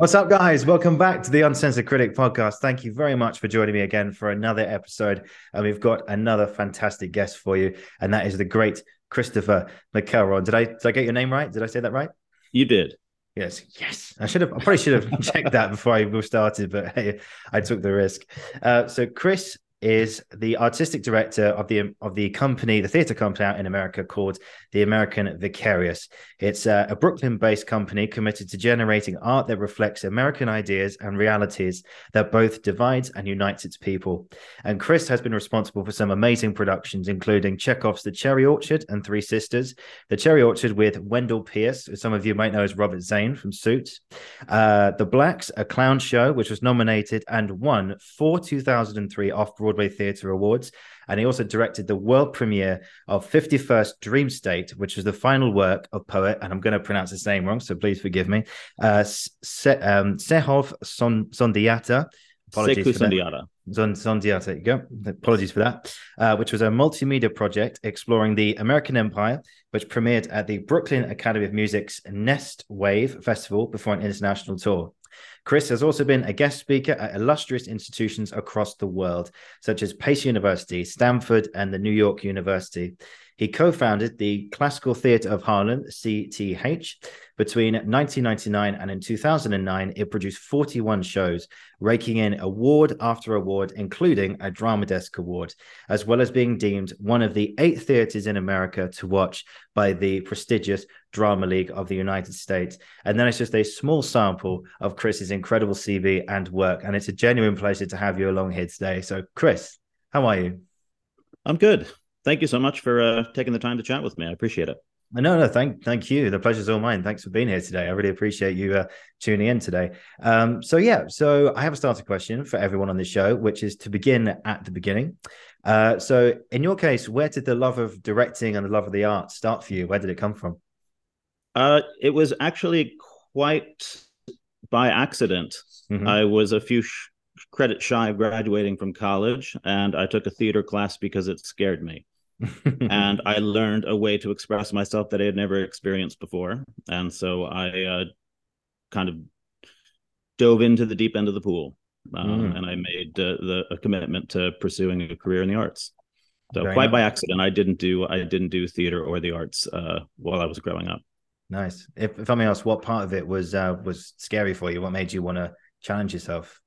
What's up, guys? Welcome back to the Uncensored Critic podcast. Thank you very much for joining me again for another episode. And we've got another fantastic guest for you, and that is the great Christopher McElroy. Did I did I get your name right? Did I say that right? You did. Yes, yes. I should have. I probably should have checked that before I started, but hey, I took the risk. Uh, so, Chris is the artistic director of the of the company, the theater company out in America called the American Vicarious. It's uh, a Brooklyn-based company committed to generating art that reflects American ideas and realities that both divides and unites its people. And Chris has been responsible for some amazing productions, including Chekhov's The Cherry Orchard and Three Sisters, The Cherry Orchard with Wendell Pierce, who some of you might know as Robert Zane from Suits, uh, The Blacks, a clown show, which was nominated and won for 2003 off-Broadway Broadway Theatre Awards. And he also directed the world premiere of 51st Dream State, which was the final work of poet, and I'm going to pronounce his name wrong, so please forgive me, uh, Se- um, Sehov Son- Sundiata. Apologies Sekou Sundiata. Sundiata, there you go. Apologies for that. Uh, which was a multimedia project exploring the American Empire, which premiered at the Brooklyn Academy of Music's Next Wave Festival before an international tour. Chris has also been a guest speaker at illustrious institutions across the world, such as Pace University, Stanford, and the New York University. He co founded the Classical Theatre of Harlem, CTH. Between 1999 and in 2009, it produced 41 shows, raking in award after award, including a Drama Desk Award, as well as being deemed one of the eight theatres in America to watch by the prestigious Drama League of the United States. And then it's just a small sample of Chris's incredible CV and work. And it's a genuine pleasure to have you along here today. So, Chris, how are you? I'm good thank you so much for uh, taking the time to chat with me. I appreciate it. No, no, thank, thank you. The pleasure's all mine. Thanks for being here today. I really appreciate you uh, tuning in today. Um, so yeah, so I have a starter question for everyone on the show, which is to begin at the beginning. Uh, so in your case, where did the love of directing and the love of the art start for you? Where did it come from? Uh, it was actually quite by accident. Mm-hmm. I was a few sh- credit shy of graduating from college, and I took a theater class because it scared me and I learned a way to express myself that I had never experienced before. And so I uh, kind of dove into the deep end of the pool, um, mm. and I made uh, the a commitment to pursuing a career in the arts. So Very quite nice. by accident, I didn't do I didn't do theater or the arts uh, while I was growing up. Nice. If, if I may ask, what part of it was uh, was scary for you? What made you want to challenge yourself?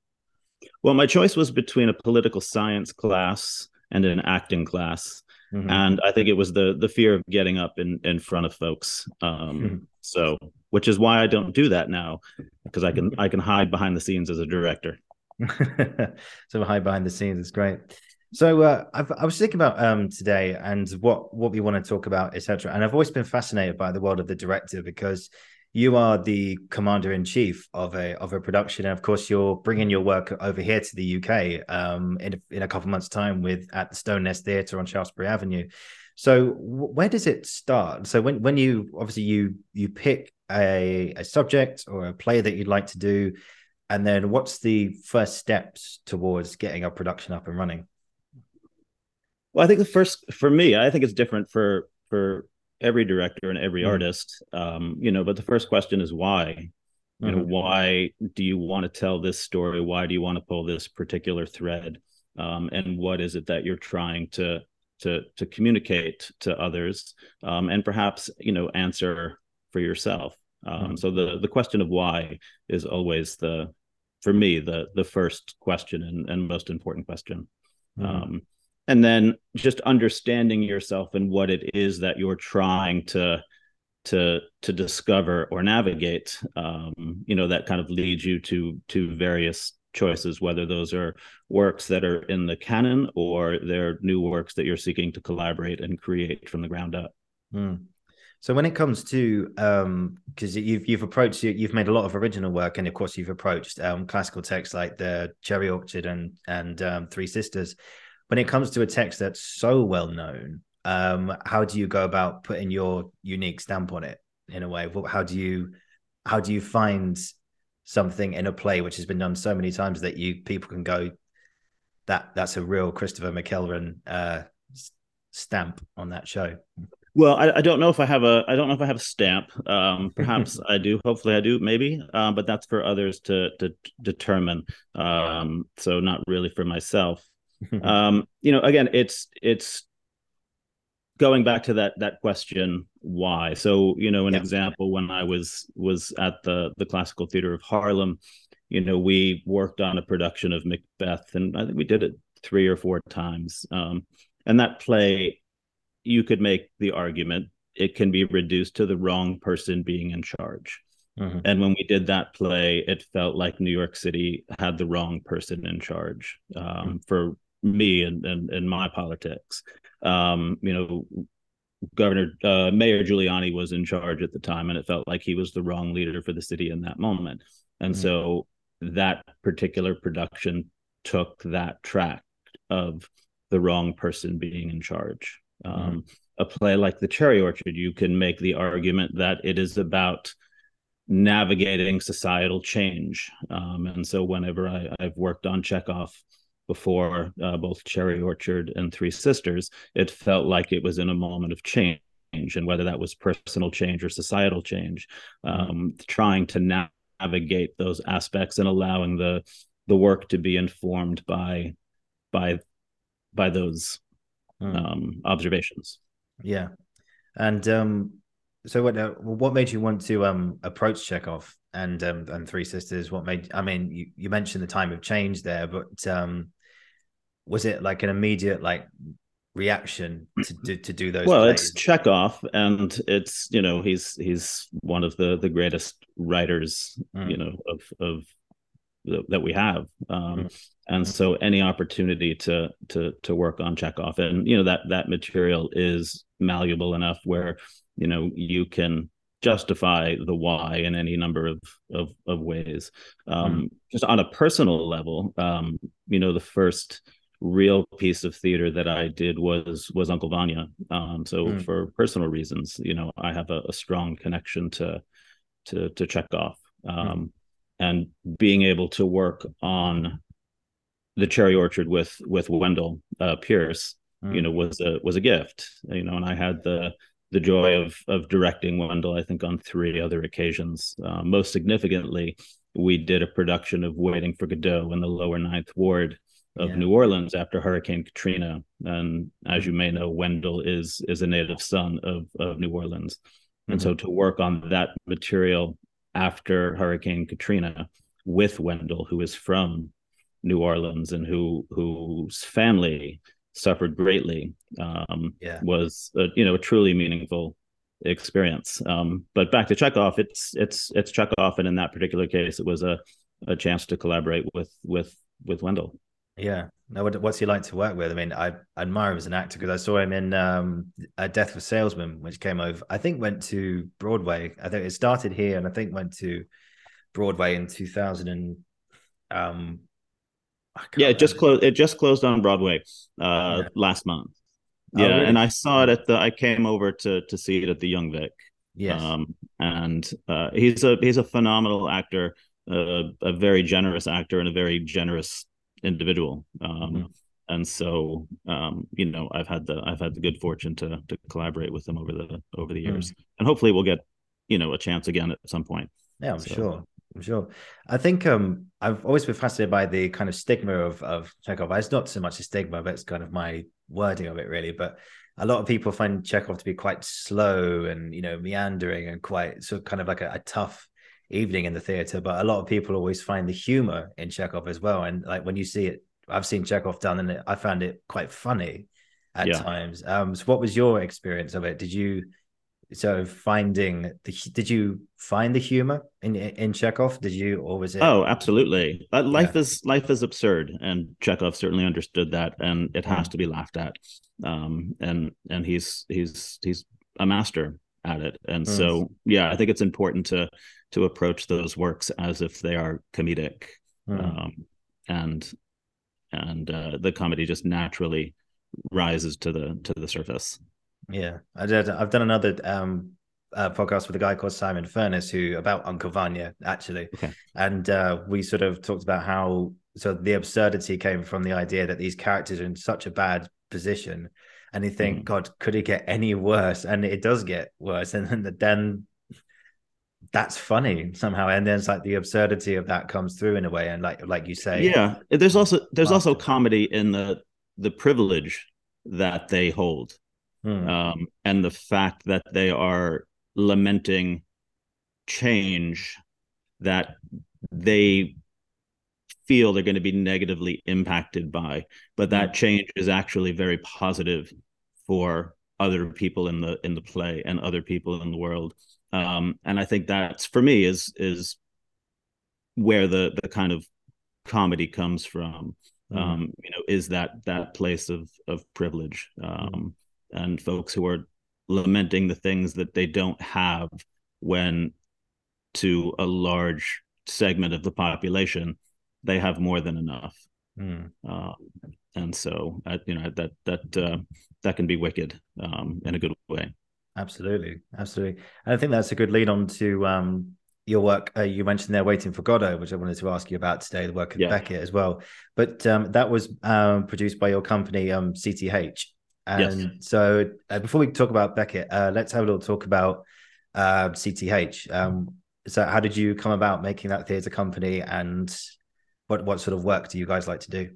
Well, my choice was between a political science class and an acting class Mm-hmm. And I think it was the the fear of getting up in in front of folks. Um, mm-hmm. So, which is why I don't do that now, because I can I can hide behind the scenes as a director. so hide behind the scenes is great. So uh, i was thinking about um, today and what what we want to talk about, etc. And I've always been fascinated by the world of the director because you are the commander in chief of a of a production, and of course, you're bringing your work over here to the UK um, in a, in a couple months' time with at the Stone Nest Theatre on Shaftesbury Avenue. So, where does it start? So, when when you obviously you you pick a a subject or a play that you'd like to do, and then what's the first steps towards getting a production up and running? Well, I think the first for me, I think it's different for for every director and every mm. artist um, you know but the first question is why you know mm-hmm. why do you want to tell this story why do you want to pull this particular thread um, and what is it that you're trying to to to communicate to others um, and perhaps you know answer for yourself mm-hmm. so the the question of why is always the for me the the first question and, and most important question mm-hmm. And then just understanding yourself and what it is that you're trying to to to discover or navigate um, you know that kind of leads you to to various choices whether those are works that are in the canon or they're new works that you're seeking to collaborate and create from the ground up mm. so when it comes to um because you've you've approached you've made a lot of original work and of course you've approached um classical texts like the cherry orchard and and um, three sisters when it comes to a text that's so well known, um, how do you go about putting your unique stamp on it in a way? How do you how do you find something in a play which has been done so many times that you people can go that that's a real Christopher McElroy uh, stamp on that show? Well, I, I, don't know if I have a I don't know if I have a stamp. Um, perhaps I do. Hopefully, I do. Maybe, um, but that's for others to to determine. Um, so not really for myself. um, you know, again, it's it's going back to that that question why. So you know, an yeah. example when I was was at the the Classical Theater of Harlem, you know, we worked on a production of Macbeth, and I think we did it three or four times. Um, and that play you could make the argument it can be reduced to the wrong person being in charge. Mm-hmm. And when we did that play, it felt like New York City had the wrong person in charge um, mm-hmm. for me and, and, and my politics. Um, you know, Governor uh, Mayor Giuliani was in charge at the time, and it felt like he was the wrong leader for the city in that moment. And mm-hmm. so that particular production took that track of the wrong person being in charge. Mm-hmm. Um, mm-hmm. A play like The Cherry Orchard, you can make the argument that it is about navigating societal change. Um, and so, whenever I, have worked on Chekhov before, uh, both Cherry Orchard and Three Sisters, it felt like it was in a moment of change. And whether that was personal change or societal change, um, trying to navigate those aspects and allowing the the work to be informed by by by those mm. um, observations. Yeah, and um, so what? Uh, what made you want to um, approach Chekhov and um, and Three Sisters? What made? I mean, you, you mentioned the time of change there, but um, was it like an immediate like reaction to do, to do those? Well, plays? it's Chekhov, and it's you know he's he's one of the the greatest writers mm. you know of of that we have. Um, mm and so any opportunity to to to work on Chekhov, and you know that that material is malleable enough where you know you can justify the why in any number of of, of ways. Um, mm Just on a personal level, um, you know, the first real piece of theater that I did was was Uncle Vanya. Um, so mm. for personal reasons, you know, I have a, a strong connection to to to Chekhov. Mm and being able to work on the cherry orchard with with Wendell uh, Pierce, mm. you know, was a was a gift. You know, and I had the the joy of of directing Wendell. I think on three other occasions. Uh, most significantly, we did a production of Waiting for Godot in the Lower Ninth Ward of yeah. New Orleans after Hurricane Katrina. And as you may know, Wendell is is a native son of of New Orleans, and mm-hmm. so to work on that material after Hurricane Katrina with Wendell, who is from New Orleans and who whose family suffered greatly, um, yeah. was a, you know a truly meaningful experience. Um, but back to Chekhov, it's it's it's Chekhov, and in that particular case, it was a a chance to collaborate with with with Wendell. Yeah. Now, what's he like to work with? I mean, I, admire him as an actor because I saw him in um, A Death of a Salesman, which came over, I think went to Broadway. I think it started here and I think went to Broadway in 2000 and um, yeah, it just closed. It just closed on Broadway uh, yeah. last month. Oh, yeah, oh, really? and I saw it at the. I came over to to see it at the Young Vic. Yes, um, and uh, he's a he's a phenomenal actor, uh, a very generous actor, and a very generous individual. Um, mm-hmm. And so, um, you know, I've had the I've had the good fortune to to collaborate with them over the over the years, mm-hmm. and hopefully we'll get you know a chance again at some point. Yeah, I'm so, sure. I'm sure. I think um, I've always been fascinated by the kind of stigma of of Chekhov. It's not so much a stigma, but it's kind of my wording of it, really. But a lot of people find Chekhov to be quite slow and you know meandering and quite sort of kind of like a, a tough evening in the theater. But a lot of people always find the humor in Chekhov as well. And like when you see it, I've seen Chekhov done, and I found it quite funny at yeah. times. Um, so what was your experience of it? Did you so finding the did you find the humor in in Chekhov? Did you or was it? Oh, absolutely. Uh, life yeah. is life is absurd, and Chekhov certainly understood that, and it has mm. to be laughed at. Um, and and he's he's he's a master at it, and mm. so yeah, I think it's important to to approach those works as if they are comedic mm. um, and and uh, the comedy just naturally rises to the to the surface yeah i did i've done another um uh, podcast with a guy called simon furness who about uncle vanya actually okay. and uh, we sort of talked about how so the absurdity came from the idea that these characters are in such a bad position and you think, mm. God, could it get any worse? And it does get worse. And then, then that's funny somehow. And then it's like the absurdity of that comes through in a way. And like like you say, yeah, there's also there's also comedy in the the privilege that they hold, hmm. um, and the fact that they are lamenting change that they feel they're going to be negatively impacted by but that mm. change is actually very positive for other people in the in the play and other people in the world um, and i think that's for me is is where the the kind of comedy comes from mm. um, you know is that that place of of privilege um, mm. and folks who are lamenting the things that they don't have when to a large segment of the population they have more than enough. Mm. Uh, and so, uh, you know, that that uh, that can be wicked um, in a good way. Absolutely, absolutely. And I think that's a good lead on to um, your work. Uh, you mentioned there, waiting for Godot, which I wanted to ask you about today. The work of yeah. Beckett as well, but um, that was um, produced by your company, um, CTH. And yes. so, uh, before we talk about Beckett, uh, let's have a little talk about CTH. Um, so, how did you come about making that theatre company, and what what sort of work do you guys like to do?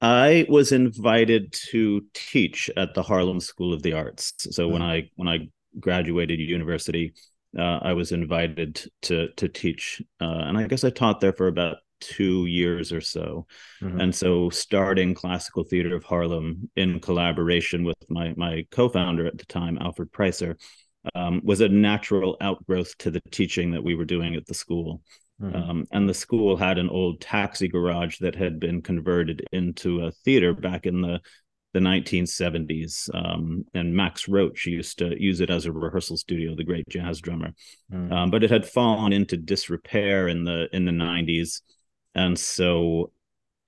I was invited to teach at the Harlem School of the Arts. So mm when I when I graduated university, uh, I was invited to to teach, uh, and I guess I taught there for about two years or so. Mm-hmm. And so, starting Classical Theater of Harlem in collaboration with my my co-founder at the time, Alfred Preisser, um, was a natural outgrowth to the teaching that we were doing at the school. Mm-hmm. Um, and the school had an old taxi garage that had been converted into a theater back in the the 1970s. Um, and Max Roach used to use it as a rehearsal studio, the great jazz drummer. Mm-hmm. Um, but it had fallen into disrepair in the in the 90s, and so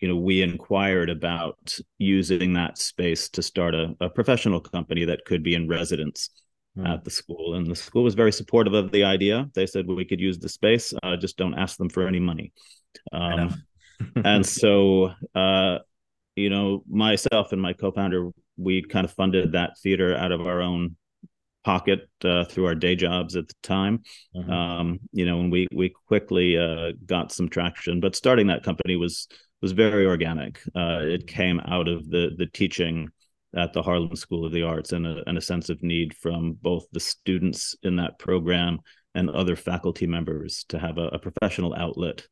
you know we inquired about using that space to start a, a professional company that could be in residence mm. at the school. And the school was very supportive of the idea. They said well, we could use the space, uh, just don't ask them for any money. Um, and so, uh, you know, myself and my co-founder, we kind of funded that theater out of our own pocket uh, through our day jobs at the time. Mm-hmm. Um, you know, and we we quickly uh, got some traction. But starting that company was was very organic. Uh, it came out of the the teaching at the Harlem School of the Arts and a, and a sense of need from both the students in that program and other faculty members to have a, a professional outlet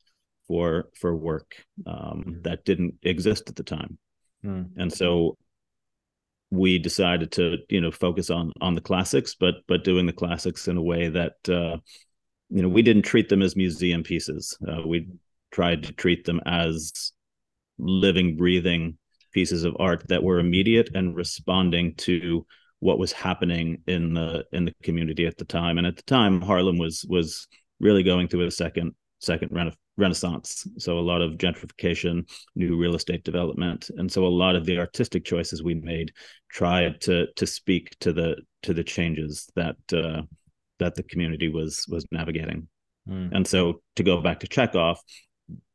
for for work um, mm. that didn't exist at the time. Mm. And so we decided to you know focus on on the classics but but doing the classics in a way that uh, you know we didn't treat them as museum pieces uh, we tried to treat them as living breathing pieces of art that were immediate and responding to what was happening in the in the community at the time. And at the time harlem was was really going through a second second rena- renaissance. So a lot of gentrification new real estate development. And so a lot of the artistic choices we made tried to to speak to the to the changes that uh, that the community was was navigating. Mm. and so to go back to chekhov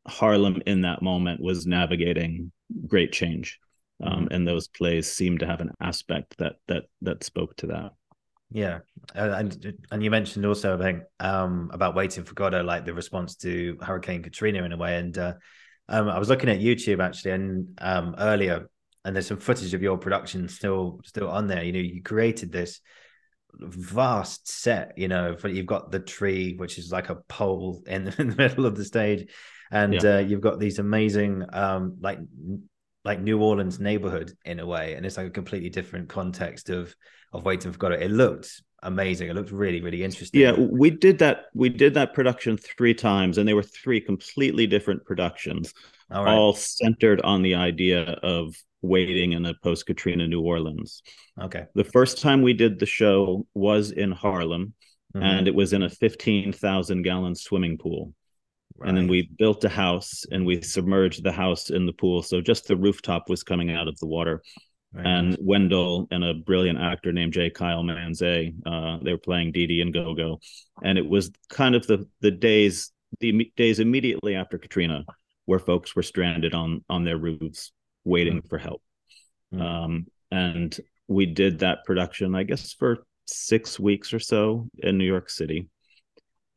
harlem in that moment was navigating great change. Um, mm-hmm. and those plays seem to have an aspect that that that spoke to that. Yeah, and and you mentioned also I think um, about waiting for Godot, like the response to Hurricane Katrina in a way. And uh, um, I was looking at YouTube actually, and um, earlier, and there's some footage of your production still still on there. You know, you created this vast set. You know, you've got the tree, which is like a pole in the, in the middle of the stage and yeah. uh, you've got these amazing um, like like New Orleans neighborhood in a way, and it's like a completely different context of of Waiting for Godot. It looked amazing. It looked really really interesting. Yeah, we did that. We did that production three times, and they were three completely different productions, all, right. all centered on the idea of waiting in a post Katrina New Orleans. Okay. The first time we did the show was in Harlem, mm-hmm. and it was in a fifteen thousand gallon swimming pool. Right. And then we built a house and we submerged the house in the pool. So just the rooftop was coming out of the water. Right. And Wendell and a brilliant actor named J. Kyle Manzay, uh, they were playing Didi and Gogo. And it was kind of the the days the days immediately after Katrina where folks were stranded on on their roofs waiting mm. for help. Mm. Um, and we did that production, I guess, for six weeks or so in New York City.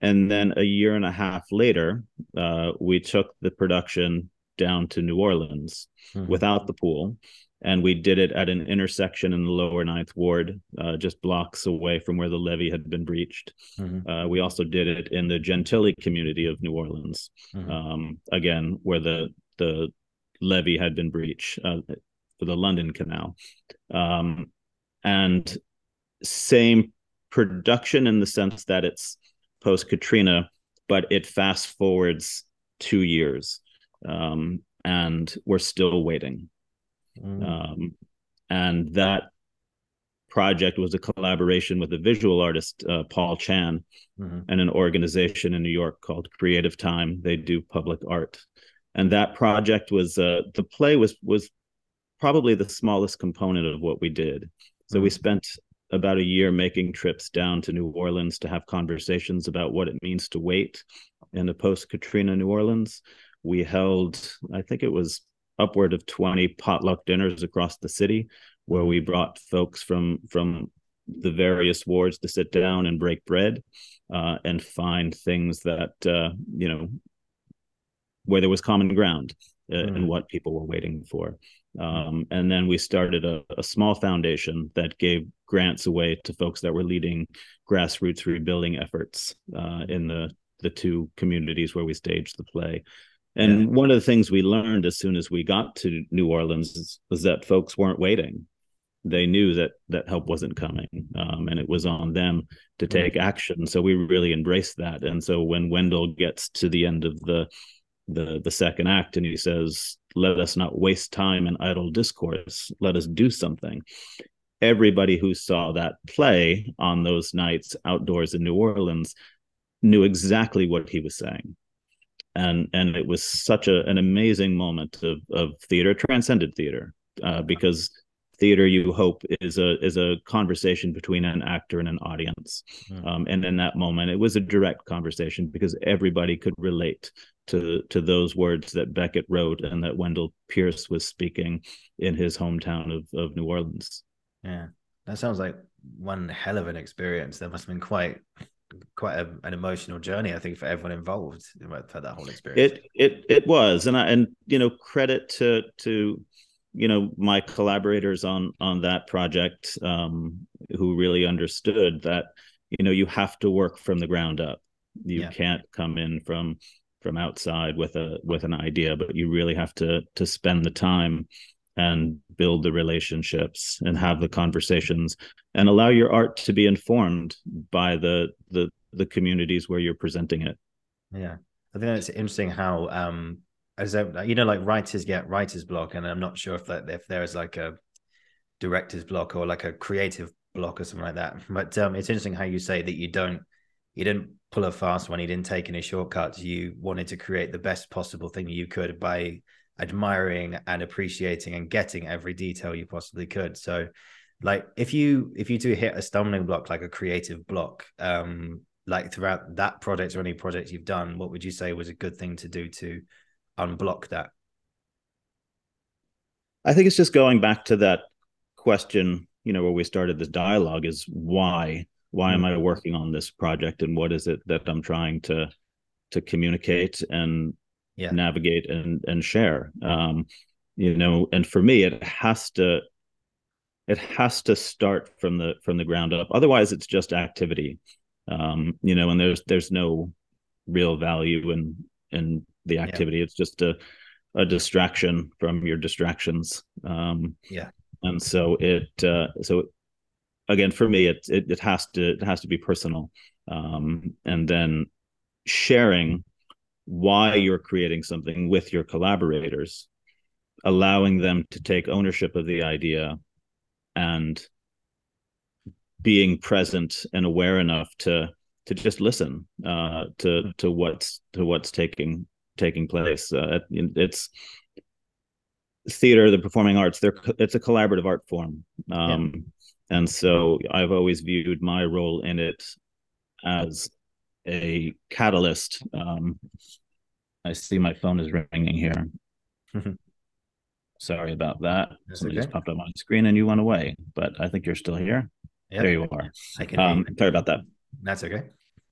And then a year and a half later, uh, we took the production down to New Orleans mm-hmm. without the pool. And we did it at an intersection in the lower ninth ward, uh, just blocks away from where the levee had been breached. Mm-hmm. Uh, we also did it in the Gentilly community of New Orleans, mm-hmm. um, again, where the, the levee had been breached uh, for the London Canal. Um, and same production in the sense that it's post Katrina, but it fast forwards two years, um, and we're still waiting. Mm. Um, and that project was a collaboration with a visual artist, uh, Paul Chan, mm-hmm. and an organization in New York called Creative Time. They do public art, and that project was uh, the play was was probably the smallest component of what we did. So mm-hmm. we spent about a year making trips down to New Orleans to have conversations about what it means to wait in a post Katrina New Orleans. We held, I think it was upward of 20 potluck dinners across the city where we brought folks from from the various wards to sit down and break bread uh, and find things that uh, you know where there was common ground uh, mm. and what people were waiting for um, and then we started a, a, small foundation that gave grants away to folks that were leading grassroots rebuilding efforts uh, in the the two communities where we staged the play. And yeah. one of the things we learned as soon as we got to New Orleans was that folks weren't waiting. They knew that that help wasn't coming, um, and it was on them to take mm-hmm. action. So we really embraced that. And so when Wendell gets to the end of the the the second act and he says let us not waste time in idle discourse. Let us do something. Everybody who saw that play on those nights outdoors in new orleans knew exactly what he was saying. And and it was such a, an amazing moment of of theater transcended theater uh, because theater you hope is a is a conversation between an actor and an audience. Mm. um, and in that moment it was a direct conversation because everybody could relate to to those words that beckett wrote and that wendell pierce was speaking in his hometown of, of new orleans. Yeah that sounds like one hell of an experience. That must have been quite quite a, an emotional journey i think for everyone involved for that whole experience. it it it was. And i and you know credit to to you know my collaborators on on that project um, who really understood that you know you have to work from the ground up. You yeah. can't come in from from outside with a with an idea but you really have to to spend the time and build the relationships and have the conversations and allow your art to be informed by the the the communities where you're presenting it yeah i think it's interesting how um as you know, like writers get writer's block, and I'm not sure if that if there is like a director's block or like a creative block or something like that. But um, it's interesting how you say that you don't you didn't pull a fast one, he didn't take any shortcuts. You wanted to create the best possible thing you could by admiring and appreciating and getting every detail you possibly could. So like if you if you do hit a stumbling block like a creative block um like throughout that project or any project you've done what would you say was a good thing to do to unblock that? I think it's just going back to that question, you know, where we started this dialogue is why? Why am I mm-hmm. working on this project and what is it that I'm trying to to communicate and yeah. navigate and and share? Um, you know, and for me it has to it has to start from the from the ground up. Otherwise it's just activity. Um, you know, and there's there's no real value in in the activity. Yeah. It's just a a distraction from your distractions. Um, yeah, and so it uh, so again for me it, it it has to it has to be personal, um, and then sharing why you're creating something with your collaborators, allowing them to take ownership of the idea, and being present and aware enough to to just listen uh, to to what's to what's taking taking place. Uh, it's theater, the performing arts. They're it's a collaborative art form, um. And so I've always viewed my role in it as a catalyst. Um, I see my phone is ringing here. Sorry about that. That's Somebody okay. just popped up on the screen and you went away, but I think you're still here. Yep. There you are. I can. Um, sorry about that. That's okay.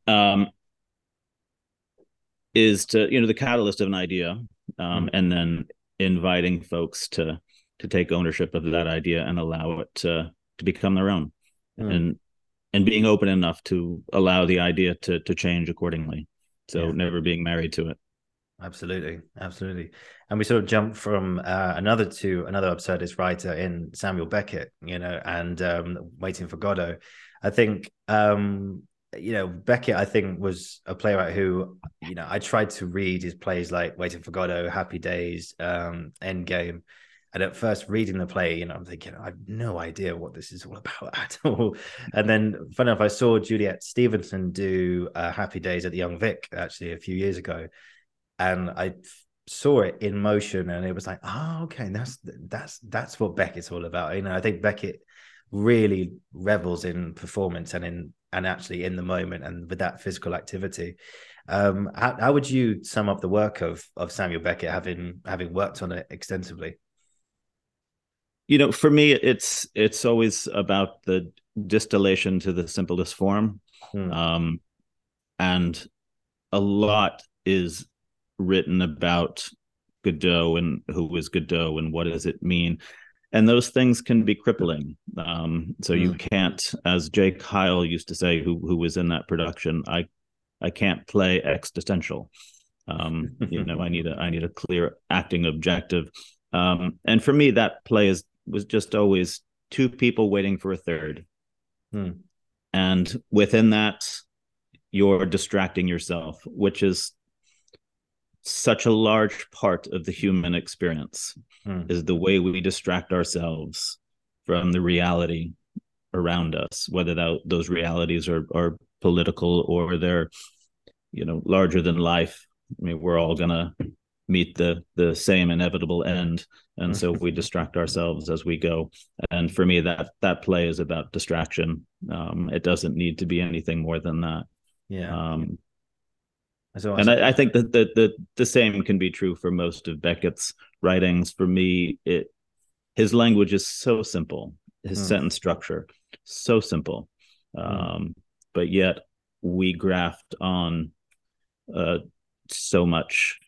Um, is to you know the catalyst of an idea, um, Mhm. and then inviting folks to to take ownership of that idea and allow it to to become their own, Mm. and and being open enough to allow the idea to to change accordingly. So Yeah. never being married to it. Absolutely, absolutely. And we sort of jump from uh, another to another absurdist writer in Samuel Beckett, you know, and um, Waiting for Godot. I think, um, you know, Beckett, I think, was a playwright who, you know, I tried to read his plays like Waiting for Godot, Happy Days, um, Endgame. And at first, reading the play, you know, I'm thinking, I have no idea what this is all about at all. And then, funny enough, I saw Juliet Stevenson do uh, Happy Days at the Young Vic actually a few years ago and I saw it in motion, and it was like, oh, okay, that's that's that's what Beckett's all about. You know, I think Beckett really revels in performance and in and actually in the moment and with that physical activity. Um, how, how would you sum up the work of of Samuel Beckett, having having worked on it extensively? You know for me it's it's always about the distillation to the simplest form. Hmm. um and a lot is written about godot and who is godot and what does it mean. And those things can be crippling. Um so you can't as J. Kyle used to say who who was in that production i i can't play existential. Um you know i need a i need a clear acting objective. Um and for me that play is was just always two people waiting for a third Hmm. and within that you're distracting yourself which is such a large part of the human experience Hmm. is the way we distract ourselves from the reality around us whether that, those realities are are political or they're you know larger than life i mean we're all gonna meet the the same inevitable end. And so we distract ourselves as we go. And for me that that play is about distraction. Um it doesn't need to be anything more than that. Yeah, um so and I, I think that the, the the same can be true for most of Beckett's writings. For me, it his language is so simple, his Hmm. sentence structure so simple, um, but yet we graft on uh, so much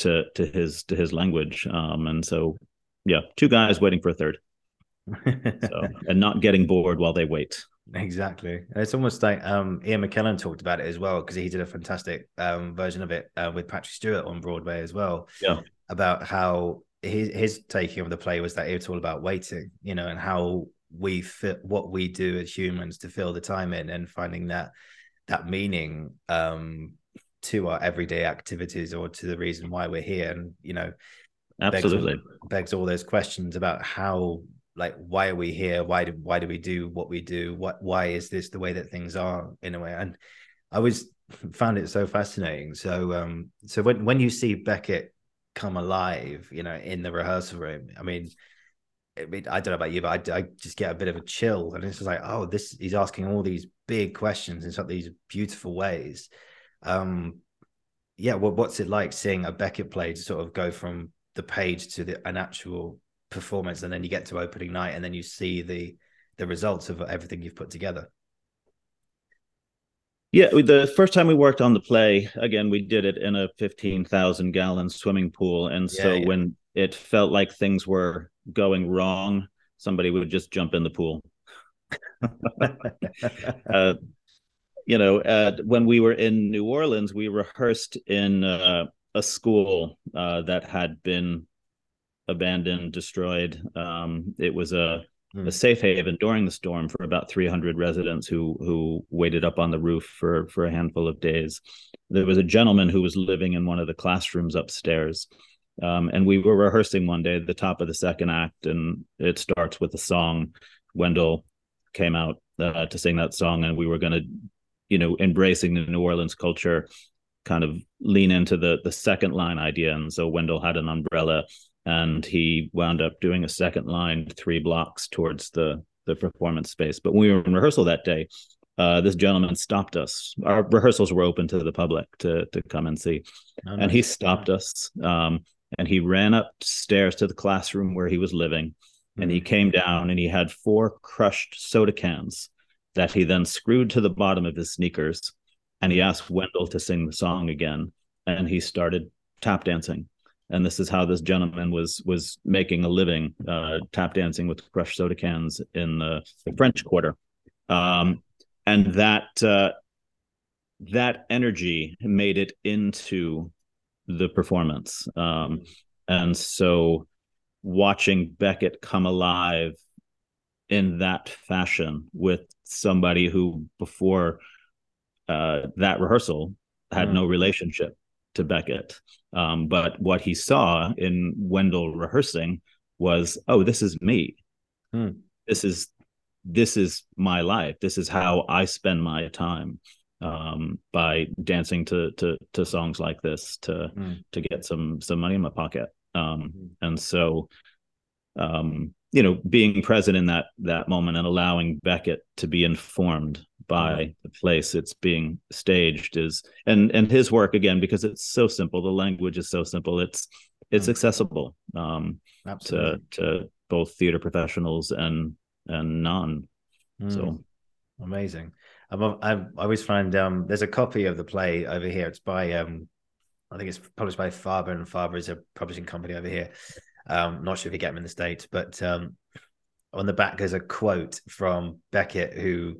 to to his to his language, um, and so yeah, two guys waiting for a third, so and not getting bored while they wait. Exactly. It's almost like um, Ian McKellen talked about it as well because he did a fantastic um, version of it uh, with Patrick Stewart on Broadway as well. Yeah. About how his his taking of the play was that it's all about waiting, you know, and how we fit what we do as humans to fill the time in and finding that that meaning um, to our everyday activities or to the reason why we're here. And you know, begs Absolutely. begs all those questions about how like why are we here why do why do we do what we do what why is this the way that things are in a way and i was found it so fascinating so um so when when you see beckett come alive you know in the rehearsal room i mean I, mean, I don't know about you, but I, I just get a bit of a chill, and it's just like, oh, this he's asking all these big questions in such these beautiful ways. Um, yeah, what what's it like seeing a Beckett play to sort of go from the page to the, an actual performance, and then you get to opening night, and then you see the the results of everything you've put together. Yeah, the first time we worked on the play, again, we did it in a 15,000 gallon swimming pool. And so Yeah, yeah. when it felt like things were going wrong, somebody would just jump in the pool. Uh, you know, uh, when we were in New Orleans, we rehearsed in uh, a school uh, that had been abandoned, destroyed. Um, it was a Hmm. a safe haven during the storm for about 300 residents who who waited up on the roof for for a handful of days. There was a gentleman who was living in one of the classrooms upstairs. Um, and we were rehearsing one day at the top of the second act, and it starts with a song. Wendell came out uh, to sing that song, and we were going to, you know, embracing the New Orleans culture, kind of lean into the the second line idea. And so Wendell had an umbrella and he wound up doing a second line three blocks towards the the performance space. But when we were in rehearsal that day, uh, this gentleman stopped us. Our rehearsals were open to the public to to come and see, Oh, and he nice. stopped us. Um, and he ran upstairs to the classroom where he was living mm-hmm. and he hmm. came down and he had four crushed soda cans that he then screwed to the bottom of his sneakers and he asked Wendell to sing the song again and he started tap dancing. And this is how this gentleman was was making a living uh, tap dancing with crushed soda cans in the, the French Quarter. Um, and that uh, that energy made it into the performance. Um, and so watching Beckett come alive in that fashion with somebody who before uh, that rehearsal had mm. no relationship to Beckett. Um, but what he saw in Wendell rehearsing was, oh, this is me. Mm. This is this is my life. This is how I spend my time um, by dancing to to to songs like this to mm. to get some some money in my pocket. Um, mm. And so, um, you know, being present in that that moment and allowing Beckett to be informed by the place it's being staged is and and his work again because it's so simple the language is so simple it's it's mm. accessible um to to both theater professionals and and non. Mm. so. Amazing. I'm, i I always find um there's a copy of the play over here. It's by um I think it's published by Faber and Faber is a publishing company over here um not sure if you get them in the states but um on the back there's a quote from Beckett who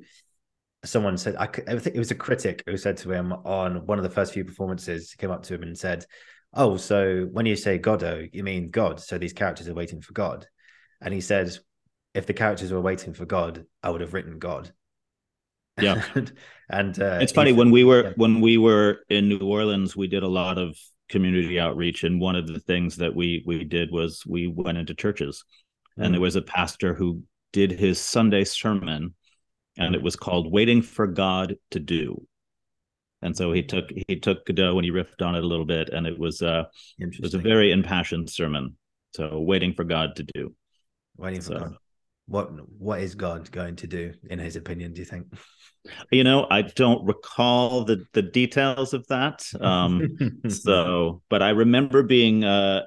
someone said I, I, think it was a critic who said to him on one of the first few performances came up to him and said oh so when you say godot you mean god so these characters are waiting for god. And he said if the characters were waiting for god i would have written god. Yeah. And, and uh, it's funny when we were yeah. when we were in new orleans we did a lot of community outreach and one of the things that we we did was we went into churches mm. and there was a pastor who did his sunday sermon and it was called "Waiting for God to Do." And so he took he took Godot and he riffed on it a little bit, and it was uh it was a very impassioned sermon. So waiting for God to do. Waiting for so, God. What what is God going to do in his opinion, do you think? You know, I don't recall the the details of that. Um so but I remember being uh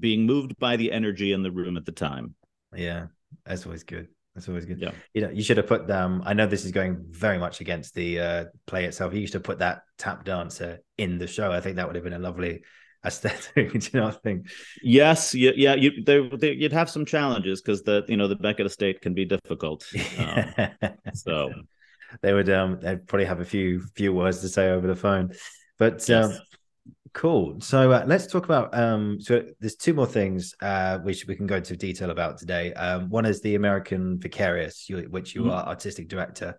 being moved by the energy in the room at the time. Yeah, that's always good. That's always good. Yeah. You know, you should have put them. I know this is going very much against the uh, play itself. You used to put that tap dancer in the show. I think that would have been a lovely aesthetic. do you I think? Yes. Yeah. Yeah. You, there, there, you'd have some challenges because the, you know, the Beckett estate can be difficult. Um, so they would, um, they'd probably have a few, few words to say over the phone. But yes. um, Cool. So uh, let's talk about. Um, so there's two more things uh, which we can go into detail about today. Um, one is the American Vicarious, you, which you mm-hmm. are artistic director.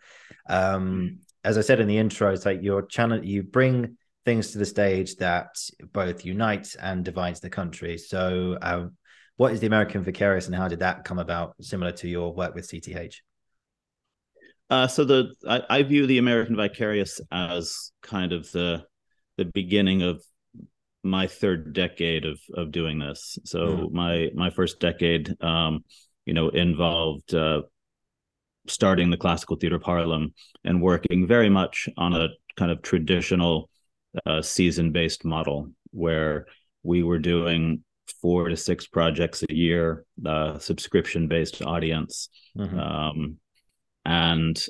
Um, as I said in the intro, it's like your channel. You bring things to the stage that both unites and divides the country. So, uh, what is the American Vicarious, and how did that come about? Similar to your work with CTH. Uh, so the I, I view the American Vicarious as kind of the the beginning of my third decade of of doing this. So mm. my my first decade, um, you know, involved uh, starting the classical theater of Harlem and working very much on a kind of traditional uh, season based model where we were doing four to six projects a year, uh, subscription based audience, mm-hmm. um, and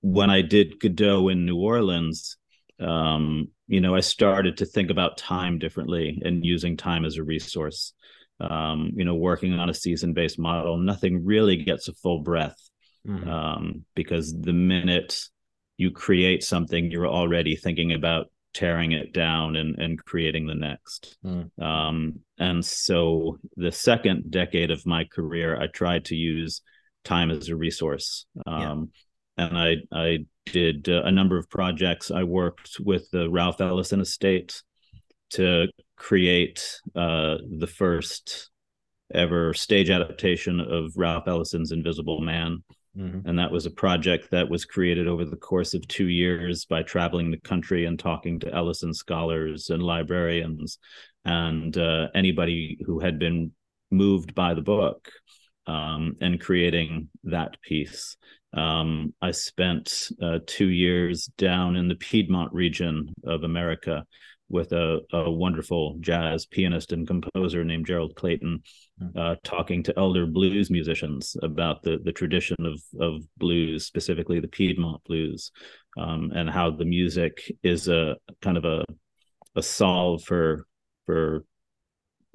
when I did Godot in New Orleans, um, you know, I started to think about time differently and using time as a resource. Um, you know, working on a season based model, nothing really gets a full breath mm-hmm. um, because the minute you create something, you're already thinking about tearing it down and, and creating the next. Mm. Um, and so the second decade of my career, I tried to use time as a resource. Um, yeah. And I, I did uh, a number of projects. I worked with the Ralph Ellison estate to create uh, the first ever stage adaptation of Ralph Ellison's Invisible Man. Mm-hmm. And that was a project that was created over the course of two years by traveling the country and talking to Ellison scholars and librarians and uh, anybody who had been moved by the book um, and creating that piece. Um, I spent uh, two years down in the Piedmont region of America, with a, a wonderful jazz pianist and composer named Gerald Clayton, hmm. uh, talking to elder blues musicians about the the tradition of of blues, specifically the Piedmont blues, um, and how the music is a kind of a a solve for for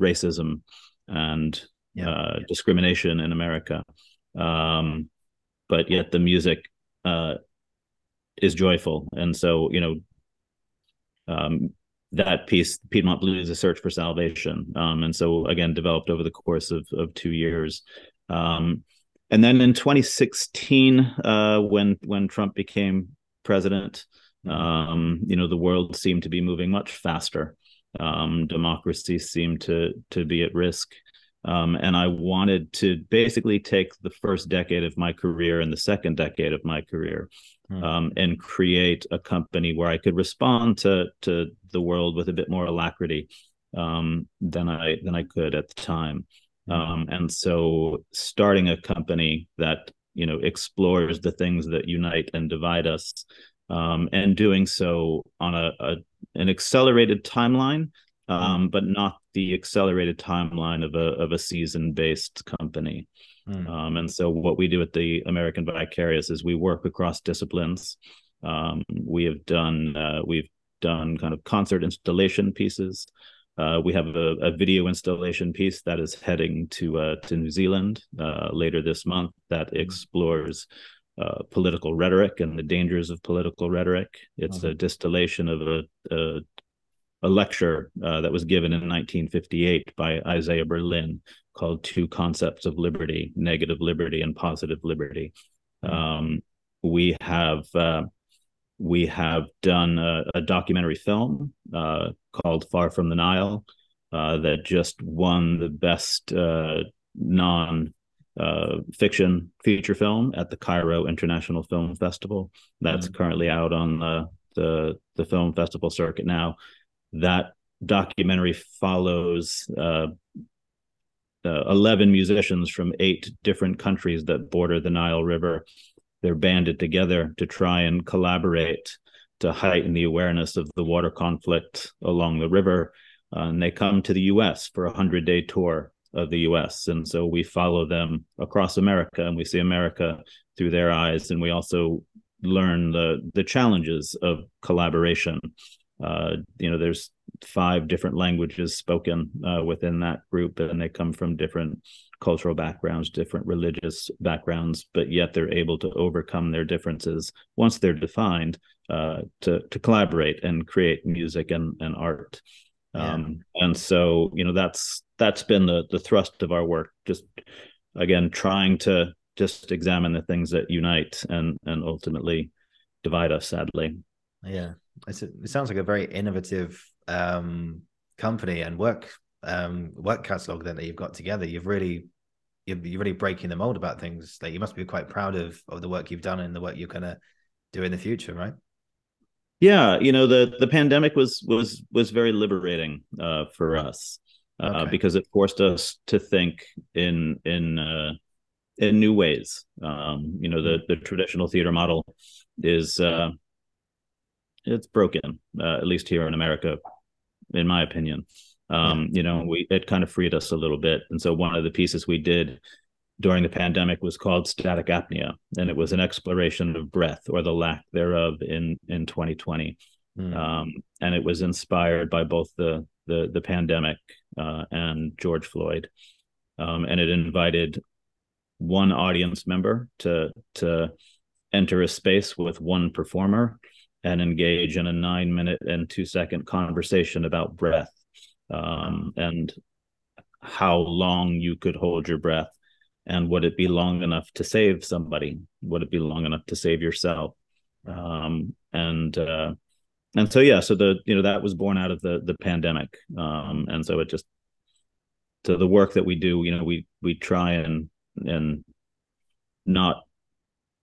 racism and yeah. uh, discrimination in America. Um, but yet the music uh, is joyful, and so you know um, that piece, Piedmont Blues, a search for salvation, um, and so again developed over the course of of two years. Um, and then in 2016, uh, when when Trump became president, um, you know the world seemed to be moving much faster. Um, democracy seemed to to be at risk. Um, and I wanted to basically take the first decade of my career and the second decade of my career hmm. um, and create a company where I could respond to to the world with a bit more alacrity um, than I than I could at the time. Hmm. Um, and so, starting a company that you know explores the things that unite and divide us, um, and doing so on a, a an accelerated timeline um, but not the accelerated timeline of a of a season based company. Mm. Um, and so, what we do at the American Vicarious is we work across disciplines. Um, we have done uh, we've done kind of concert installation pieces. Uh, we have a, a, video installation piece that is heading to uh, to New Zealand uh, later this month that hmm. explores uh, political rhetoric and the dangers of political rhetoric. It's mm-hmm. a distillation of a, a, a lecture uh, that was given in 1958 by Isaiah Berlin called Two Concepts of Liberty Negative Liberty and Positive Liberty. Um, we have uh, we have done a, a documentary film uh, called Far from the Nile uh, that just won the best uh, non uh, fiction feature film at the Cairo International Film Festival. That's mm-hmm. currently out on the, the the film festival circuit now that documentary follows uh, uh, 11 musicians from eight different countries that border the Nile River. They're banded together to try and collaborate to heighten the awareness of the water conflict along the river. Uh, and they come to the US for a 100 day tour of the US. And so we follow them across America and we see America through their eyes. And we also learn the, the challenges of collaboration uh, you know there's five different languages spoken uh, within that group and they come from different cultural backgrounds different religious backgrounds but yet they're able to overcome their differences once they're defined uh, to to collaborate and create music and, and art. Yeah. um, and so you know that's that's been the the thrust of our work just again trying to just examine the things that unite and and ultimately divide us sadly. Yeah it's a, it sounds like a very innovative um, company and work um, work catalog then that you've got together. You've really you're, you're really breaking the mold about things. That you must be quite proud of of the work you've done and the work you're gonna do in the future, right? Yeah, you know the the pandemic was was was very liberating uh, for us uh, okay. because it forced us to think in in uh, in new ways. Um, you know the the traditional theater model is uh, it's broken, uh, at least here in America, in my opinion. Um. You know, we it kind of freed us a little bit, and so one of the pieces we did during the pandemic was called static apnea, and it was an exploration of breath or the lack thereof in in 2020. Mm. Um, and it was inspired by both the the the pandemic uh, and George Floyd, um, and it invited one audience member to to enter a space with one performer and engage in a nine minute and two second conversation about breath um, and how long you could hold your breath and would it be long enough to save somebody? Would it be long enough to save yourself? Um, and uh, and so yeah so the you know that was born out of the the pandemic um, and so it just to the work that we do you know we we try and and not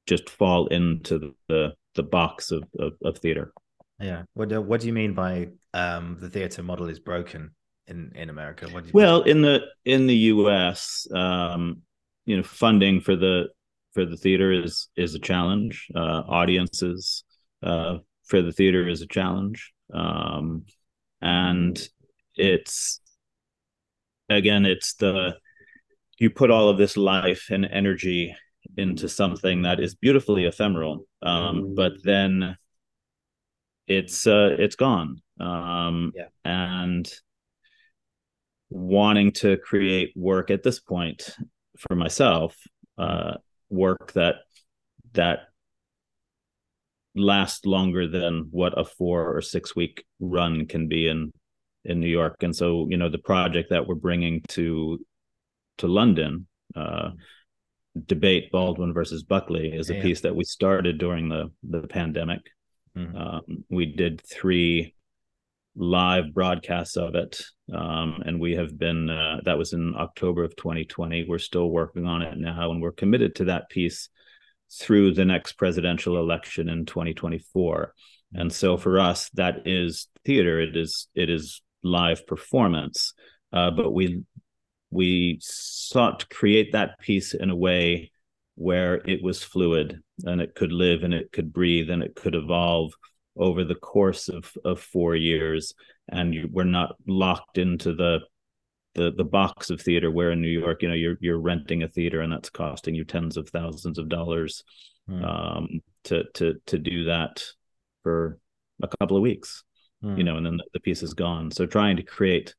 just fall into the the box of, of, of theater. Yeah. What do, what do you mean by um, the theater model is broken in in America? What well, mean? in the in the U.S., um, you know, funding for the for the theater is is a challenge. Uh, audiences uh, for the theater is a challenge. Um, and it's again it's the you put all of this life and energy into something that is beautifully ephemeral um, but then it's uh, it's gone um, yeah. and wanting to create work at this point for myself uh, work that that last longer than what a four or six week run can be in in New York. And so, you know, the project that we're bringing to to London, uh, debate Baldwin versus Buckley, is a yeah. piece that we started during the the pandemic. Mm-hmm. Um, we did three live broadcasts of it, um, and we have been. Uh, that was in October of 2020. We're still working on it now, and we're committed to that piece through the next presidential election in 2024 and so for us that is theater it is it is live performance uh, but we we sought to create that piece in a way where it was fluid and it could live and it could breathe and it could evolve over the course of of four years and you, we're not locked into the the the box of theater where in New York, you know, you're you're renting a theater and that's costing you tens of thousands of dollars mm. um, to to to do that for a couple of weeks, mm. you know, and then the piece is gone. So trying to create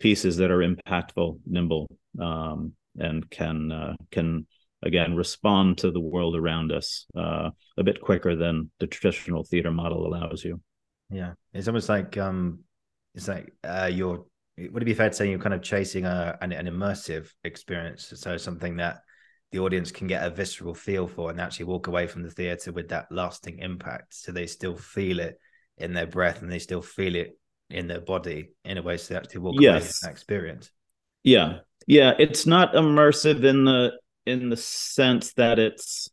pieces that are impactful, nimble, um, and can uh, can again respond to the world around us uh, a bit quicker than the traditional theater model allows you. Yeah, it's almost like um, it's like uh, you're would it be fair to say you're kind of chasing a, an, an immersive experience? So something that the audience can get a visceral feel for and actually walk away from the theater with that lasting impact. So they still feel it in their breath and they still feel it in their body in a way so that they actually walk yes. away that experience. Yeah. Yeah. It's not immersive in the in the sense that it's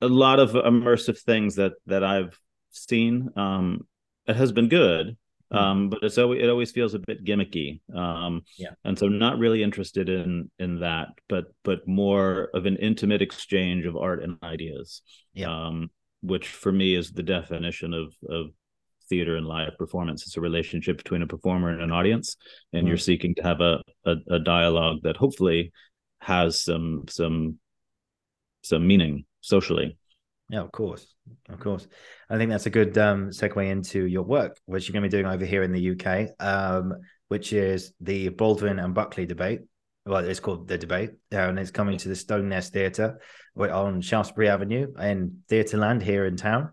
a lot of immersive things that that I've seen. Um it has been good Hmm. um, but it's always it always feels a bit gimmicky. Um, yeah, and so not really interested in in that, but but more of an intimate exchange of art and ideas. Yeah, um, which for me is the definition of of theater and live performance. It's a relationship between a performer and an audience, and mm. you're seeking to have a, a a dialogue that hopefully has some some some meaning socially. Yeah, of course, of course. I think that's a good um, segue into your work, which you're going to be doing over here in the UK, um, which is the Baldwin and Buckley debate. Well, it's called the debate, and it's coming to the Stone Nest Theatre on Shaftesbury Avenue in Theatreland here in town.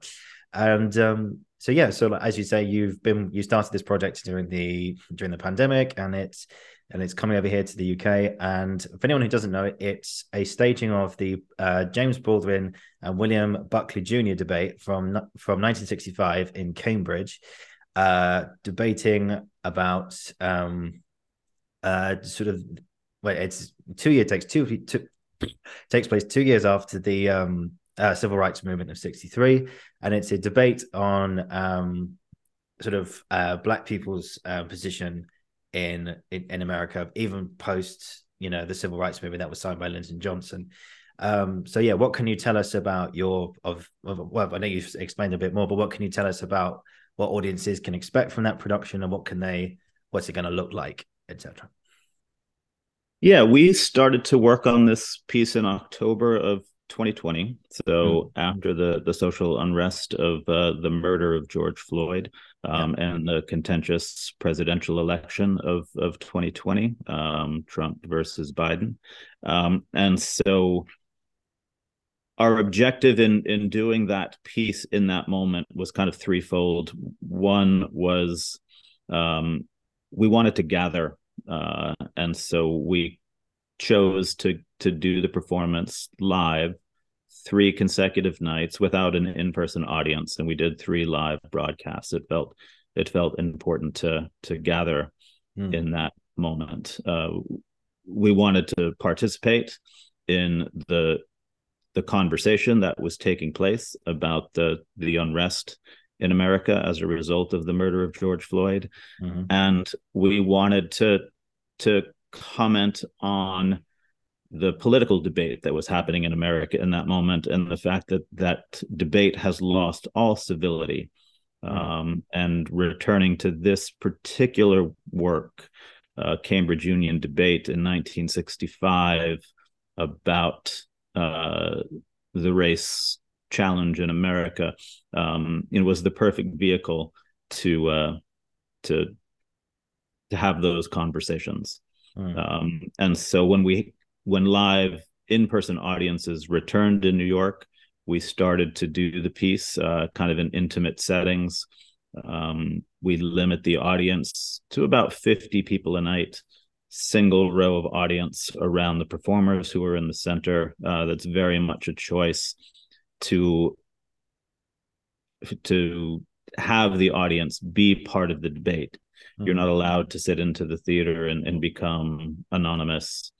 And um, so, yeah, so as you say, you've been you started this project during the during the pandemic, and it's and it's coming over here to the UK. And for anyone who doesn't know it, it's a staging of the uh, James Baldwin and William Buckley Jr. debate from from 1965 in Cambridge, uh, debating about um, uh, sort of well, it's two year takes two, two takes place two years after the um, uh, civil rights movement of 63 and it's a debate on um, sort of uh, black people's uh, position in, in, in America, even post you know the civil rights movement that was signed by Lyndon Johnson. Um, so yeah, what can you tell us about your of, of well, I know you've explained a bit more, but what can you tell us about what audiences can expect from that production and what can they what's it going to look like, etc. Yeah, we started to work on this piece in October of 2020. So mm. after the the social unrest of uh, the murder of George Floyd um, yeah. and the contentious presidential election of of 2020, um, Trump versus Biden, um, and so our objective in in doing that piece in that moment was kind of threefold. One was um, we wanted to gather, uh, and so we chose to to do the performance live three consecutive nights without an in-person audience and we did three live broadcasts it felt it felt important to to gather mm. in that moment uh, we wanted to participate in the the conversation that was taking place about the the unrest in America as a result of the murder of George Floyd mm-hmm. and we wanted to to comment on the political debate that was happening in America in that moment, and the fact that that debate has lost all civility um, and returning to this particular work, uh, Cambridge Union debate in 1965 about uh, the race challenge in America. Um, it was the perfect vehicle to uh, to to have those conversations. Mm. Um, and so when we when live in person audiences returned in New York, we started to do the piece uh, kind of in intimate settings. Um, we limit the audience to about 50 people a night, single row of audience around the performers who are in the center. Uh, that's very much a choice to to have the audience be part of the debate. Mm-hmm. You're not allowed to sit into the theater and, and become anonymous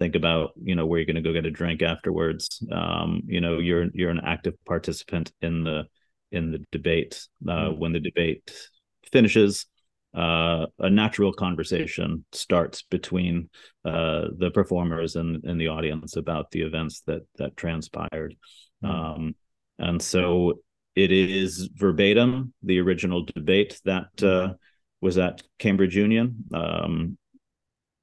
think about you know where you're going to go get a drink afterwards um, you know you're you're an active participant in the in the debate uh, mm-hmm. when the debate finishes uh, a natural conversation starts between uh, the performers and, and the audience about the events that that transpired mm-hmm. um, and so it is verbatim the original debate that uh, was at cambridge union. Um,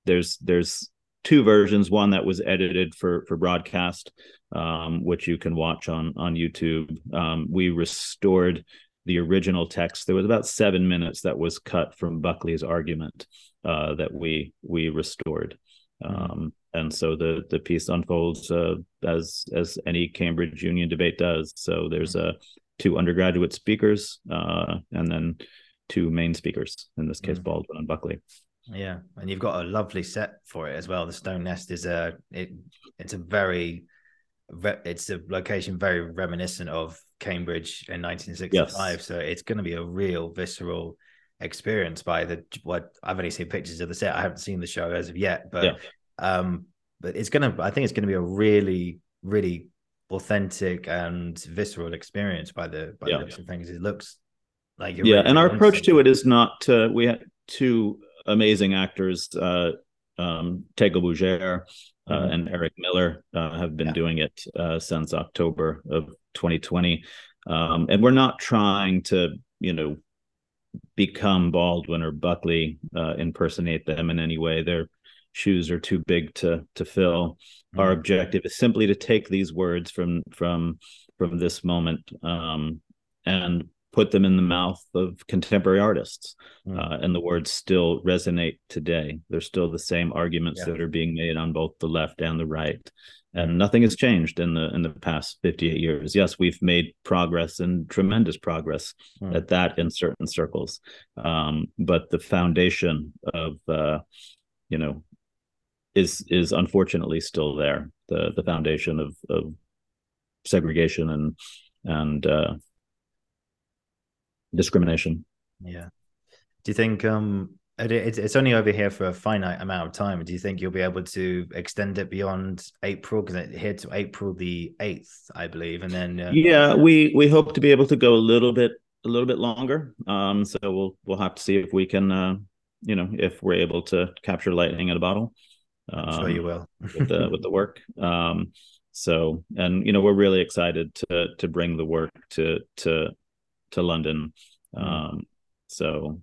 there's there's two versions. One that was edited for for broadcast um, which you can watch on on youtube. Um, we restored the original text. There was about seven minutes that was cut from buckley's argument uh, that we we restored. Um, and so the the piece unfolds uh, as as any cambridge union debate does. So there's uh, two undergraduate speakers uh, and then two main speakers in this case mm-hmm. baldwin and buckley yeah, and you've got a lovely set for it as well. The Stone Nest is a it. It's a very, it's a location very reminiscent of Cambridge in 1965. Yes. So it's going to be a real visceral experience by the what I've only seen pictures of the set. I haven't seen the show as of yet, but yeah. um, but it's gonna. I think it's going to be a really, really authentic and visceral experience by the by yeah. the looks of things. It looks like yeah, and our approach to it is not. Uh, we had two amazing actors, uh, um, Teagle Bougere uh, mm-hmm. and Eric Miller, uh, have been yeah. doing it uh, since October of 2020. Um, and we're not trying to, you know, become Baldwin or Buckley, uh, impersonate them in any way. Their shoes are too big to to fill. Mm-hmm. Our objective is simply to take these words from from from this moment um, and put them in the mouth of contemporary artists mm. uh, and the words still resonate today they're still the same arguments yeah. that are being made on both the left and the right and nothing has changed in the in the past 58 years yes we've made progress and tremendous progress mm. at that in certain circles um, but the foundation of uh, you know is is unfortunately still there the the foundation of of segregation and and uh, discrimination. Yeah. Do you think um it's only over here for a finite amount of time. Do you think you'll be able to extend it beyond April? Because it here to April the eighth, I believe, and then uh... yeah, we we hope to be able to go a little bit a little bit longer. Um, so we'll we'll have to see if we can, uh, you know, if we're able to capture lightning in a bottle. Um, sure, you will with the with the work. Um, so and you know we're really excited to to bring the work to to to London. Hmm. Um, so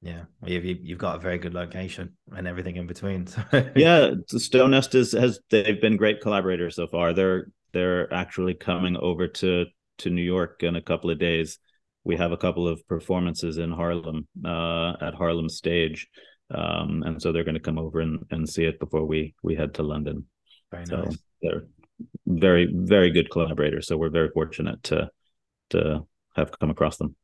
yeah, you've you've got a very good location and everything in between. yeah, Stone Nest is has they've been great collaborators so far. They're they're actually coming over to to New York in a couple of days. We have a couple of performances in Harlem uh, at Harlem Stage, um, and so they're going to come over and, and see it before we we head to London. Very so nice. They're very very good collaborators. So we're very fortunate to to have come across them.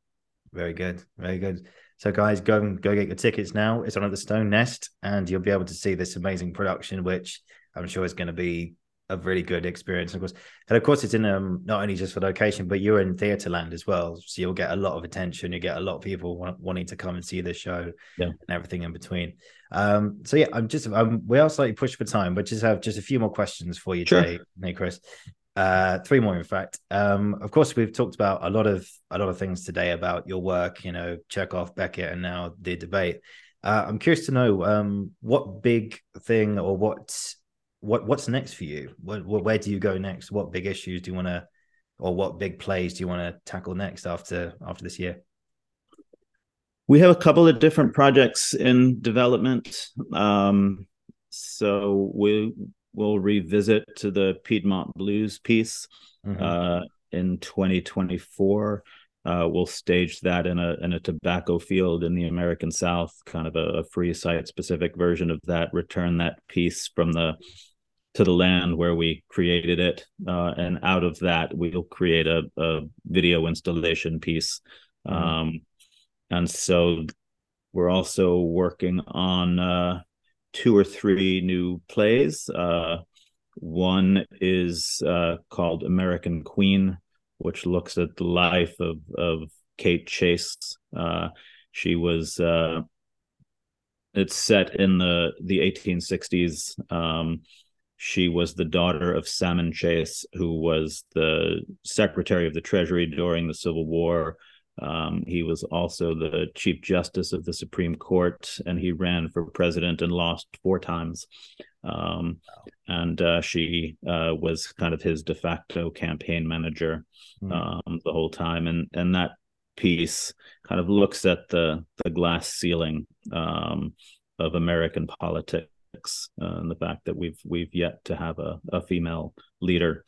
Very good, very good. So, guys, go and go get your tickets now. It's on at the Stone Nest, and you'll be able to see this amazing production, which I'm sure is going to be a really good experience. Of course, and of course, it's in um not only just for location, but you're in theatre land as well, so you'll get a lot of attention. You get a lot of people want, wanting to come and see the show, yeah. and everything in between. Um, so yeah, I'm just um, we are slightly pushed for time, but just have just a few more questions for you, sure. Jay, Chris uh three more in fact. Um of course we've talked about a lot of a lot of things today about your work you know chekhov beckett and now the debate. Uh, i'm curious to know um what big thing or what what what's next for you? What, where do you go next? What big issues do you want to or what big plays do you want to tackle next after after this year? We have a couple of different projects in development. Um, so we will revisit to the Piedmont Blues piece mm-hmm. uh, in 2024. Uh, we'll stage that in a in a tobacco field in the American South, kind of a, a free site specific version of that. Return that piece from the to the land where we created it, uh, and out of that we'll create a, a video installation piece. Mm-hmm. Um, and so we're also working on uh, two or three new plays. Uh, one is uh, called American Queen, which looks at the life of of Kate Chase. Uh, she was uh, it's set in the the 1860s. Um, she was the daughter of Salmon Chase, who was the Secretary of the Treasury during the Civil War. Um, he was also the Chief Justice of the Supreme Court, and he ran for president and lost four times. Um, and uh, she uh, was kind of his de facto campaign manager mm. um, the whole time. And and that piece kind of looks at the the glass ceiling um, of American politics uh, and the fact that we've we've yet to have a, a female leader.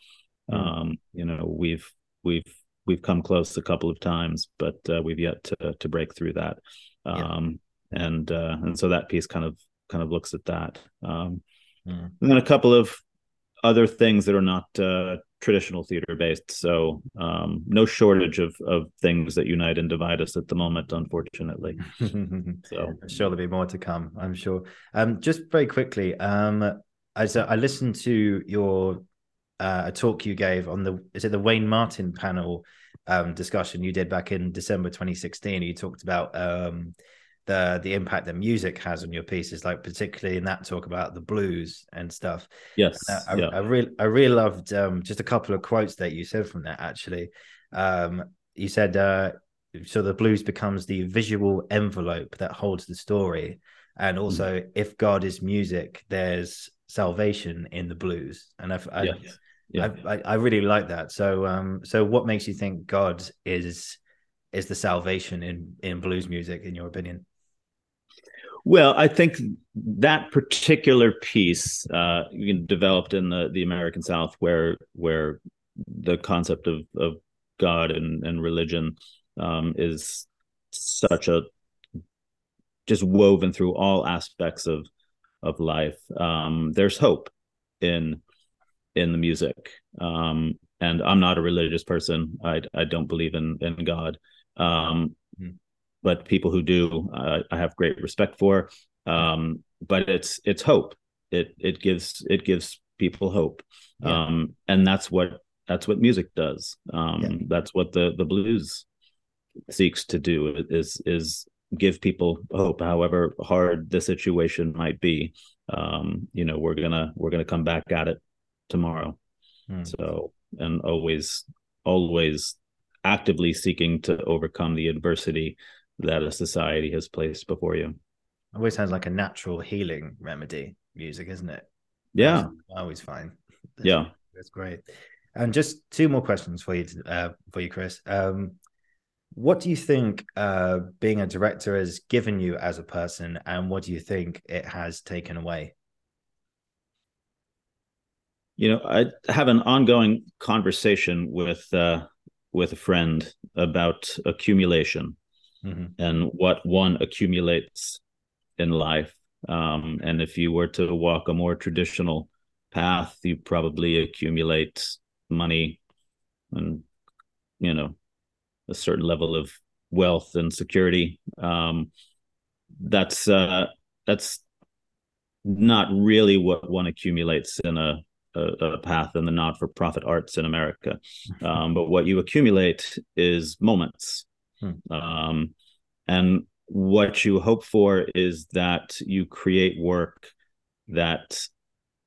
Mm. you know, we've we've we've come close a couple of times, but uh, we've yet to to break through that. Um, yeah. And uh, and so that piece kind of kind of looks at that. Um, mm. And then a couple of other things that are not uh, traditional theater based. So um, no shortage of of things that unite and divide us at the moment, unfortunately. so I'm sure there'll be more to come. I'm sure. Um, just very quickly, um, as I listened to your uh, a talk you gave on the is it the Wayne Martin panel um, discussion you did back in December 2016. You talked about um, the the impact that music has on your pieces, like particularly in that talk about the blues and stuff. Yes, and I, yeah. I, I really I really loved um, just a couple of quotes that you said from that. Actually, um, you said uh, so the blues becomes the visual envelope that holds the story, and also mm. if God is music, there's salvation in the blues. And I've, I, yes yeah. I, I really like that. So um so what makes you think god is is the salvation in in blues music in your opinion? Well i think that particular piece uh developed in the the american south where where the concept of of god and and religion um is such a just woven through all aspects of of life. Um there's hope in in the music. Um, and I'm not a religious person. I I don't believe in in God. Um, mm-hmm. but people who do, uh, I have great respect for. Um, but it's it's hope. It it gives it gives people hope. Yeah. Um, and that's what that's what music does. Um, yeah. That's what the the blues seeks to do is is give people hope however hard the situation might be um, you know we're gonna we're gonna come back at it tomorrow. Mm. So, and always, always actively seeking to overcome the adversity that a society has placed before you. Always sounds like a natural healing remedy, music, isn't it? Yeah. I always find. That's, yeah. That's great. And just two more questions for you, uh, for you, Chris. Um, what do you think uh, being a director has given you as a person, and what do you think it has taken away? You know i have an ongoing conversation with uh, with a friend about accumulation mm-hmm. and what one accumulates in life um, and if you were to walk a more traditional path you probably accumulate money and you know a certain level of wealth and security um, that's uh, that's not really what one accumulates in a a, a path in the not-for-profit arts in America. Um, but what you accumulate is moments, hmm. um, and what you hope for is that you create work that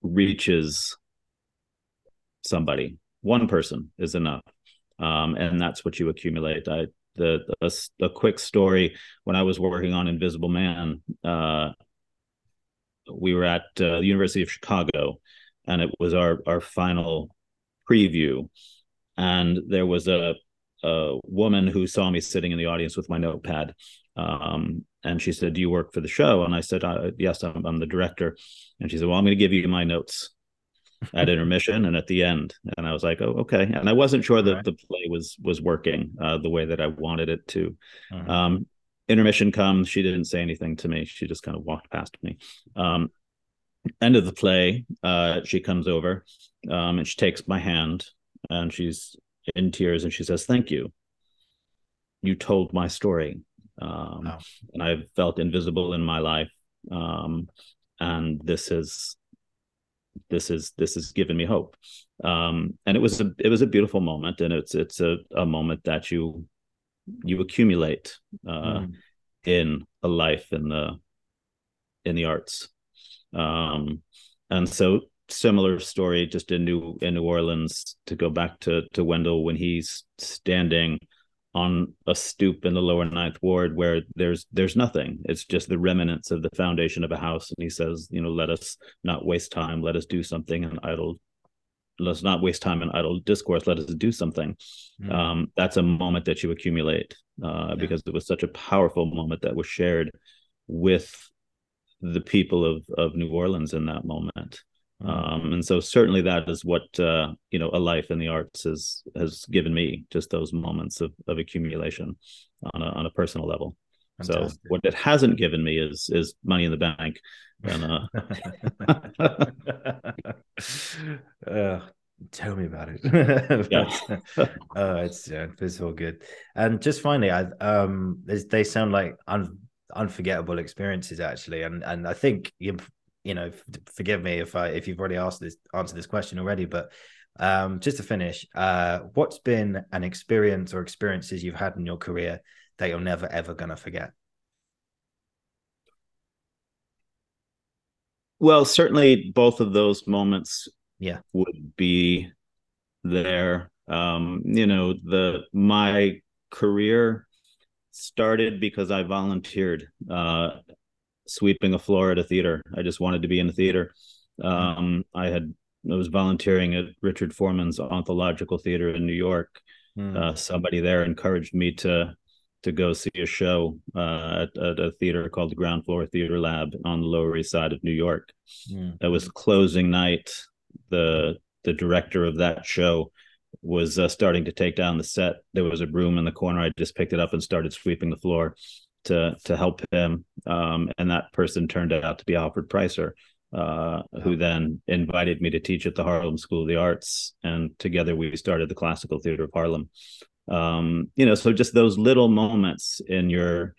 reaches somebody. One person is enough, um, and that's what you accumulate. I the a, a, quick story when I was working on Invisible Man. Uh, we were at uh, the University of Chicago, and it was our our final preview. And there was a a woman who saw me sitting in the audience with my notepad, Um, and she said, "Do you work for the show?" And I said, uh, "Yes, I'm, I'm the director." And she said, "Well, I'm going to give you my notes." at intermission and at the end and i was like oh okay and i wasn't sure that right. the play was was working uh, the way that i wanted it to uh-huh. um, intermission comes she didn't say anything to me she just kind of walked past me um, end of the play uh, she comes over um, and she takes my hand and she's in tears and she says thank you you told my story um, wow. and i've felt invisible in my life um, and this is this is this has given me hope um, and it was a it was a beautiful moment and it's it's a, a moment that you you accumulate uh, mm. in a life in the in the arts um, and so similar story just in new in new orleans to go back to to wendell when he's standing on a stoop in the lower ninth ward where there's there's nothing. It's just the remnants of the foundation of a house. And he says you know let us not waste time. Let us do something and idle let's not waste time in idle discourse. Let us do something. Mm. um, that's a moment that you accumulate uh, yeah. because it was such a powerful moment that was shared with the people of of new orleans in that moment Mm. Um, and so certainly that is what uh, you know a life in the arts has has given me just those moments of, of accumulation on a on a personal level. Fantastic. So what it hasn't given me is is money in the bank. And uh... uh tell me about it. yeah. oh, it's yeah, it's all good. And just finally, I um, they sound like un- unforgettable experiences actually, and and I think you you know, forgive me if I if you've already asked this answered this question already, but um, just to finish, uh, what's been an experience or experiences you've had in your career that you're never ever gonna forget? Well, certainly both of those moments, yeah, would be there. Um, you know, the my career started because I volunteered uh, sweeping a floor at a theater. I just wanted to be in a theater. Um, I had I was volunteering at Richard Foreman's Ontological Theater in New York. Mm. Uh, somebody there encouraged me to to go see a show uh, at, at, a theater called the Ground Floor Theater Lab on the Lower East Side of New York. Mm. It was closing night. The the director of that show was uh, starting to take down the set. There was a broom in the corner. I just picked it up and started sweeping the floor to to help him, um, and that person turned out to be Alfred Preisser, uh, who then invited me to teach at the Harlem School of the Arts, and together we started the Classical Theater of Harlem. Um, you know, so just those little moments in your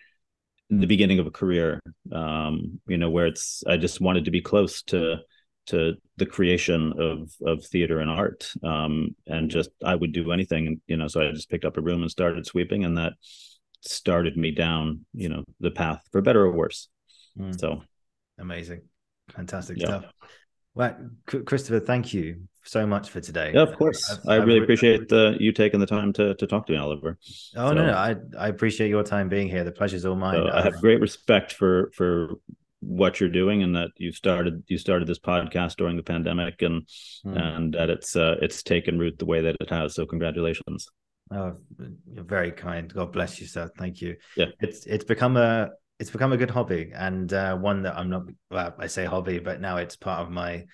in the beginning of a career, um, you know, where it's I just wanted to be close to to the creation of of theater and art, um, and just I would do anything, you know. So I just picked up a room and started sweeping, and that started me down, you know, the path for better or worse. Mm. So amazing. Fantastic yeah. stuff. Well, Christopher, thank you so much for today. Yeah, of course. I've, i really I've, appreciate uh, you taking the time to, to talk to me, Oliver. Oh so, no, no, I I appreciate your time being here. The pleasure's all mine. I have great respect for for what you're doing and that you started you started this podcast during the pandemic and mm. and that it's uh, it's taken root the way that it has. So congratulations. Oh, you're very kind. God bless you, sir. Thank you. Yeah, it's it's become a it's become a good hobby and uh, one that I'm not. Well, I say hobby, but now it's part of my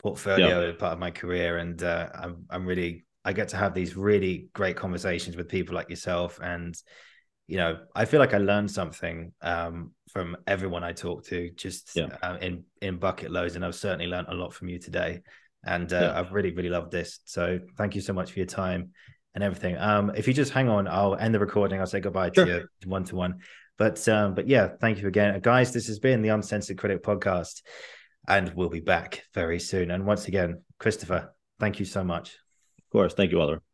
portfolio, yeah. part of my career, and uh, I'm I'm really I get to have these really great conversations with people like yourself, and you know I feel like I learned something um, from everyone I talked to, just yeah. uh, in in bucket loads, and I've certainly learned a lot from you today, and uh, yeah. I've really really loved this. So thank you so much for your time and everything. Um, if you just hang on, I'll end the recording. I'll say goodbye sure. to you one to one. But um, but yeah, thank you again, guys. This has been the Uncensored Critic podcast, and we'll be back very soon. And once again, Christopher, thank you so much. Of course, thank you, Oliver.